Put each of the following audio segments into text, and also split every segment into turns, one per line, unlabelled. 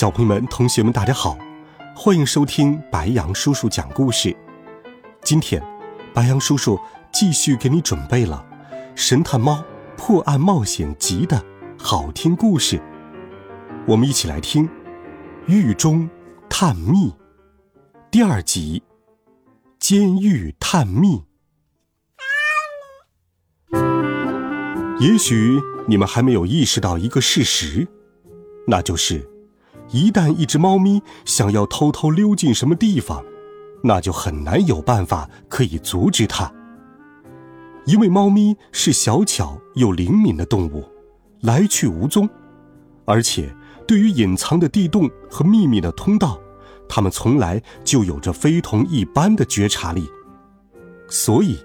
小朋友们、同学们，大家好，欢迎收听白羊叔叔讲故事。今天，白羊叔叔继续给你准备了《神探猫破案冒险集》的好听故事，我们一起来听《狱中探秘》第二集《监狱探秘》。也许你们还没有意识到一个事实，那就是。一旦一只猫咪想要偷偷溜进什么地方，那就很难有办法可以阻止它。因为猫咪是小巧又灵敏的动物，来去无踪，而且对于隐藏的地洞和秘密的通道，它们从来就有着非同一般的觉察力。所以，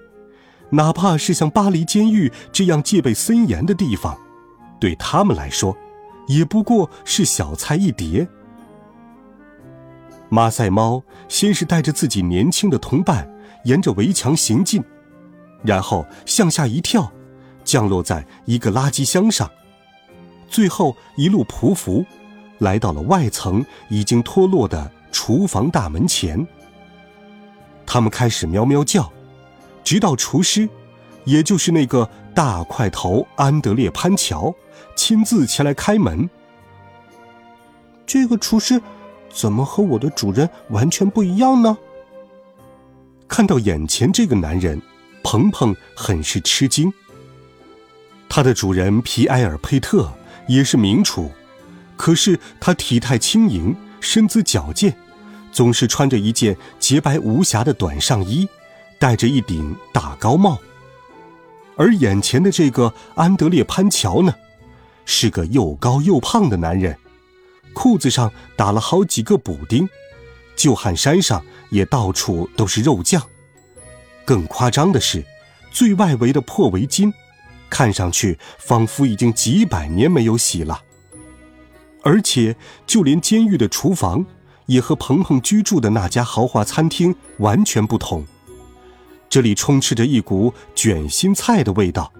哪怕是像巴黎监狱这样戒备森严的地方，对他们来说。也不过是小菜一碟。马赛猫先是带着自己年轻的同伴沿着围墙行进，然后向下一跳，降落在一个垃圾箱上，最后一路匍匐，来到了外层已经脱落的厨房大门前。他们开始喵喵叫，直到厨师，也就是那个大块头安德烈潘乔。亲自前来开门。
这个厨师怎么和我的主人完全不一样呢？
看到眼前这个男人，鹏鹏很是吃惊。他的主人皮埃尔佩特也是名厨，可是他体态轻盈，身姿矫健，总是穿着一件洁白无瑕的短上衣，戴着一顶大高帽。而眼前的这个安德烈潘乔呢？是个又高又胖的男人，裤子上打了好几个补丁，旧汗衫上也到处都是肉酱。更夸张的是，最外围的破围巾，看上去仿佛已经几百年没有洗了。而且，就连监狱的厨房，也和鹏鹏居住的那家豪华餐厅完全不同。这里充斥着一股卷心菜的味道。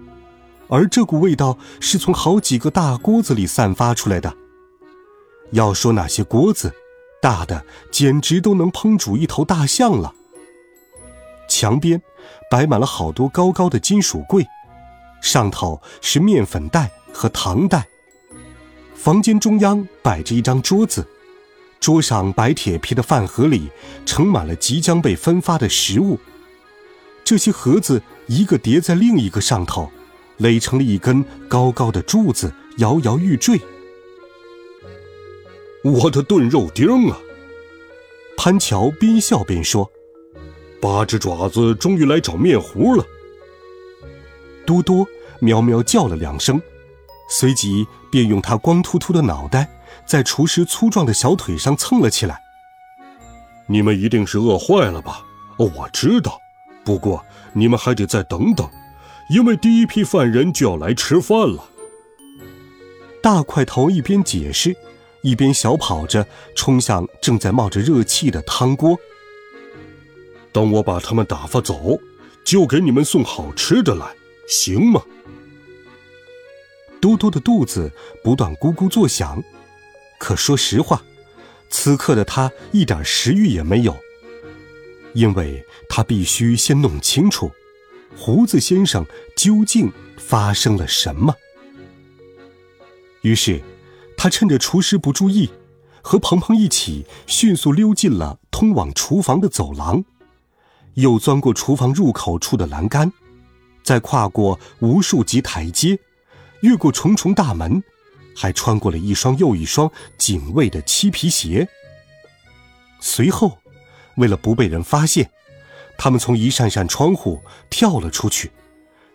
而这股味道是从好几个大锅子里散发出来的。要说那些锅子，大的简直都能烹煮一头大象了。墙边摆满了好多高高的金属柜，上头是面粉袋和糖袋。房间中央摆着一张桌子，桌上白铁皮的饭盒里盛满了即将被分发的食物。这些盒子一个叠在另一个上头。垒成了一根高高的柱子，摇摇欲坠。
我的炖肉丁啊！
潘乔边笑边说：“
八只爪子终于来找面糊了。”
多多喵喵叫了两声，随即便用它光秃秃的脑袋在厨师粗壮的小腿上蹭了起来。
你们一定是饿坏了吧？哦我知道，不过你们还得再等等。因为第一批犯人就要来吃饭了。
大块头一边解释，一边小跑着冲向正在冒着热气的汤锅。
等我把他们打发走，就给你们送好吃的来，行吗？
多多的肚子不断咕咕作响，可说实话，此刻的他一点食欲也没有，因为他必须先弄清楚。胡子先生究竟发生了什么？于是，他趁着厨师不注意，和鹏鹏一起迅速溜进了通往厨房的走廊，又钻过厨房入口处的栏杆，再跨过无数级台阶，越过重重大门，还穿过了一双又一双警卫的漆皮鞋。随后，为了不被人发现。他们从一扇扇窗户跳了出去，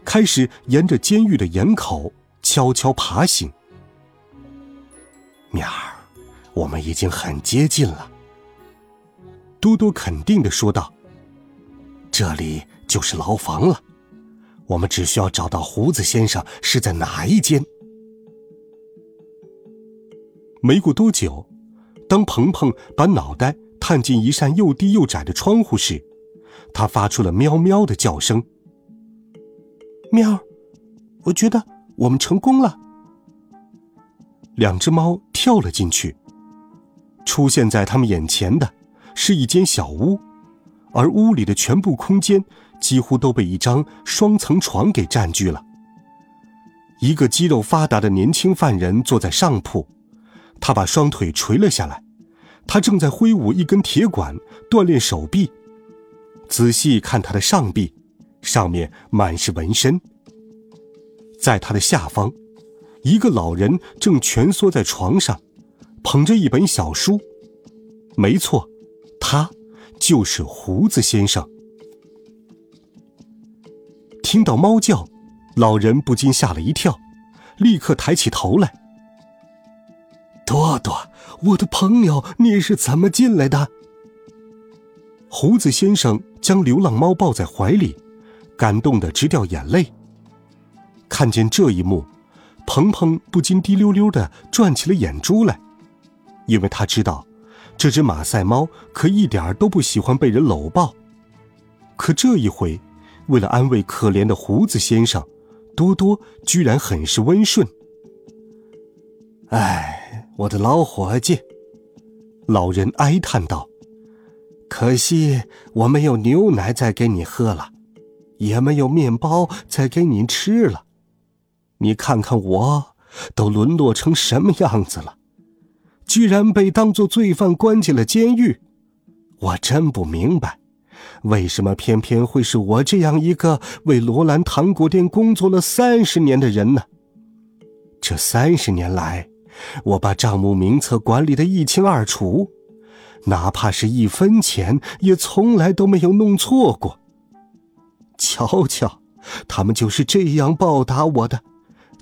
开始沿着监狱的檐口悄悄爬行。
喵儿
我们已经很接近了。”多多肯定的说道：“这里就是牢房了，我们只需要找到胡子先生是在哪一间。”没过多久，当鹏鹏把脑袋探进一扇又低又窄的窗户时，他发出了喵喵的叫声。
喵，我觉得我们成功了。
两只猫跳了进去，出现在他们眼前的。是一间小屋，而屋里的全部空间几乎都被一张双层床给占据了。一个肌肉发达的年轻犯人坐在上铺，他把双腿垂了下来，他正在挥舞一根铁管锻炼手臂。仔细看他的上臂，上面满是纹身。在他的下方，一个老人正蜷缩在床上，捧着一本小书。没错。他就是胡子先生。听到猫叫，老人不禁吓了一跳，立刻抬起头来。多多，我的朋友，你是怎么进来的？胡子先生将流浪猫抱在怀里，感动的直掉眼泪。看见这一幕，鹏鹏不禁滴溜溜的转起了眼珠来，因为他知道。这只马赛猫可一点都不喜欢被人搂抱，可这一回，为了安慰可怜的胡子先生，多多居然很是温顺。哎，我的老伙计，老人哀叹道：“可惜我没有牛奶再给你喝了，也没有面包再给你吃了。你看看我，都沦落成什么样子了。”居然被当作罪犯关进了监狱，我真不明白，为什么偏偏会是我这样一个为罗兰糖果店工作了三十年的人呢？这三十年来，我把账目名册管理的一清二楚，哪怕是一分钱也从来都没有弄错过。瞧瞧，他们就是这样报答我的。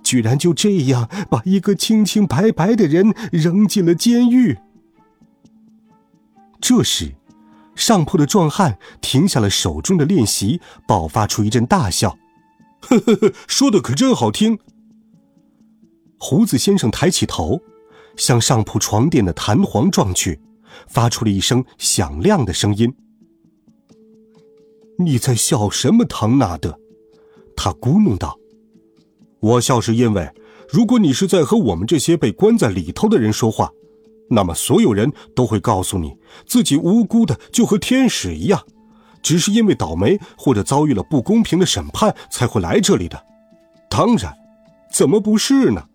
居然就这样把一个清清白白的人扔进了监狱。这时，上铺的壮汉停下了手中的练习，爆发出一阵大笑：“ 呵呵呵，说的可真好听。”胡子先生抬起头，向上铺床垫的弹簧撞去，发出了一声响亮的声音：“你在笑什么，唐纳德？”他咕哝道。我笑是因为，如果你是在和我们这些被关在里头的人说话，那么所有人都会告诉你，自己无辜的就和天使一样，只是因为倒霉或者遭遇了不公平的审判才会来这里的。当然，怎么不是呢？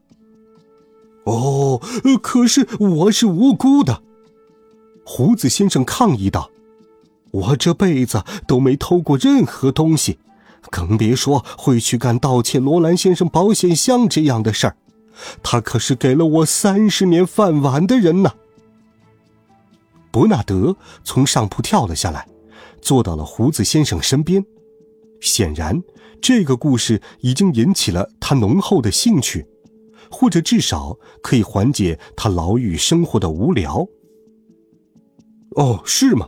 呃，可是我是无辜的。胡子先生抗议道：“我这辈子都没偷过任何东西。”更别说会去干盗窃罗兰先生保险箱这样的事儿，他可是给了我三十年饭碗的人呢。伯纳德从上铺跳了下来，坐到了胡子先生身边。显然，这个故事已经引起了他浓厚的兴趣，或者至少可以缓解他牢狱生活的无聊。哦，是吗？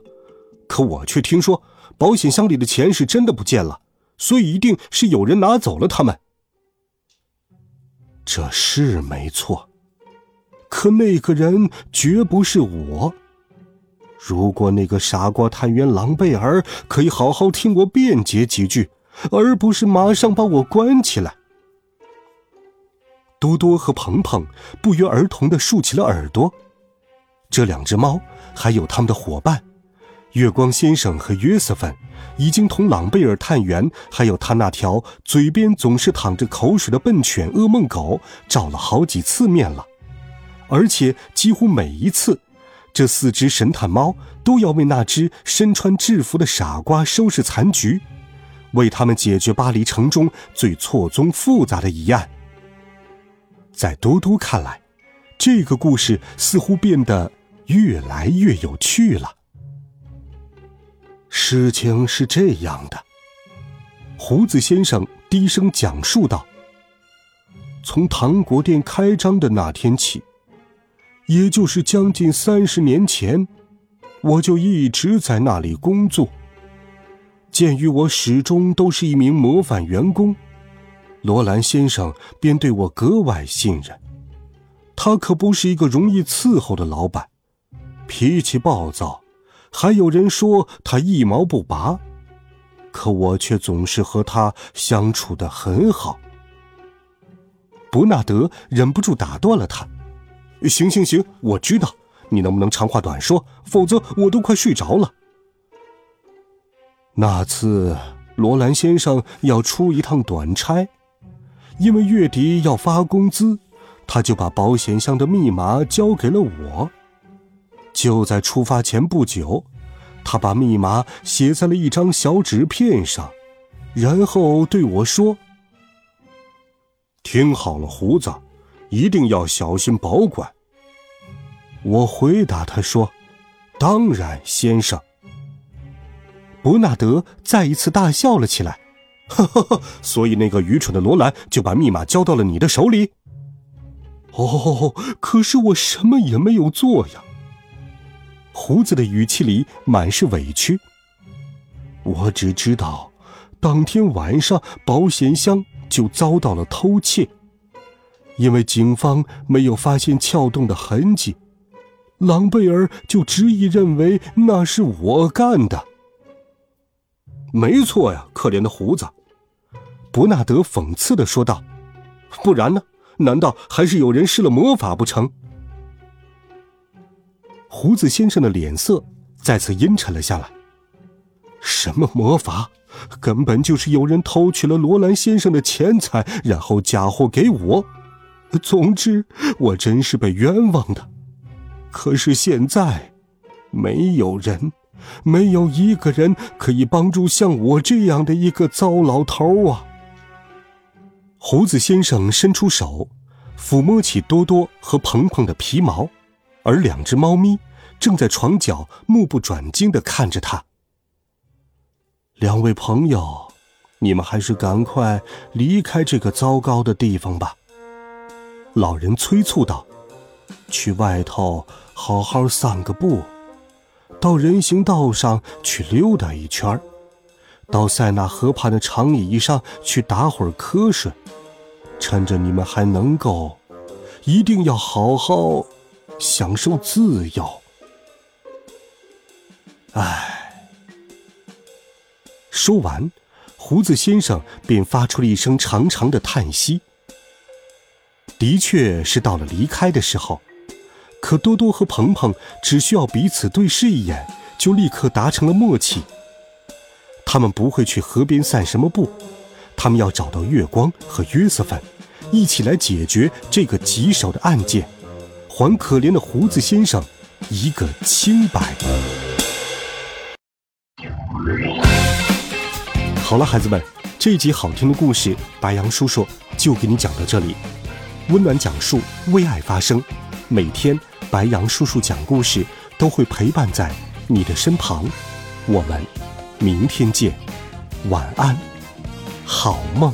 可我却听说保险箱里的钱是真的不见了。所以一定是有人拿走了他们。这是没错，可那个人绝不是我。如果那个傻瓜探员朗贝尔可以好好听我辩解几句，而不是马上把我关起来。多多和鹏鹏不约而同的竖起了耳朵。这两只猫还有他们的伙伴，月光先生和约瑟芬。已经同朗贝尔探员，还有他那条嘴边总是淌着口水的笨犬噩梦狗照了好几次面了，而且几乎每一次，这四只神探猫都要为那只身穿制服的傻瓜收拾残局，为他们解决巴黎城中最错综复杂的疑案。在嘟嘟看来，这个故事似乎变得越来越有趣了。事情是这样的，胡子先生低声讲述道：“从糖果店开张的那天起，也就是将近三十年前，我就一直在那里工作。鉴于我始终都是一名模范员工，罗兰先生便对我格外信任。他可不是一个容易伺候的老板，脾气暴躁，还有人说他一毛不拔。可我却总是和他相处的很好。伯纳德忍不住打断了他：“行行行，我知道，你能不能长话短说？否则我都快睡着了。”那次，罗兰先生要出一趟短差，因为月底要发工资，他就把保险箱的密码交给了我。就在出发前不久，他把密码写在了一张小纸片上，然后对我说：“
听好了，胡子，一定要小心保管。”
我回答他说：“当然，先生。”伯纳德再一次大笑了起来，所以那个愚蠢的罗兰就把密码交到了你的手里。哦，可是我什么也没有做呀。胡子的语气里满是委屈。我只知道，当天晚上保险箱就遭到了偷窃，因为警方没有发现撬动的痕迹，朗贝尔就执意认为那是我干的。
没错呀，可怜的胡子，
伯纳德讽刺的说道：“
不然呢？难道还是有人施了魔法不成？”
胡子先生的脸色再次阴沉了下来。什么魔法？根本就是有人偷取了罗兰先生的钱财，然后嫁祸给我。总之，我真是被冤枉的。可是现在，没有人。没有一个人可以帮助像我这样的一个糟老头啊！胡子先生伸出手，抚摸起多多和鹏鹏的皮毛，而两只猫咪正在床角目不转睛的看着他。两位朋友，你们还是赶快离开这个糟糕的地方吧。老人催促道：“去外头好好散个步。”到人行道上去溜达一圈到塞纳河畔的长椅上去打会儿瞌睡，趁着你们还能够，一定要好好享受自由。唉，说完，胡子先生便发出了一声长长的叹息。的确是到了离开的时候。可多多和鹏鹏只需要彼此对视一眼，就立刻达成了默契。他们不会去河边散什么步，他们要找到月光和约瑟芬，一起来解决这个棘手的案件，还可怜的胡子先生一个清白。好了，孩子们，这集好听的故事，白杨叔叔就给你讲到这里。温暖讲述，为爱发声，每天。白杨叔叔讲故事都会陪伴在你的身旁，我们明天见，晚安，好梦。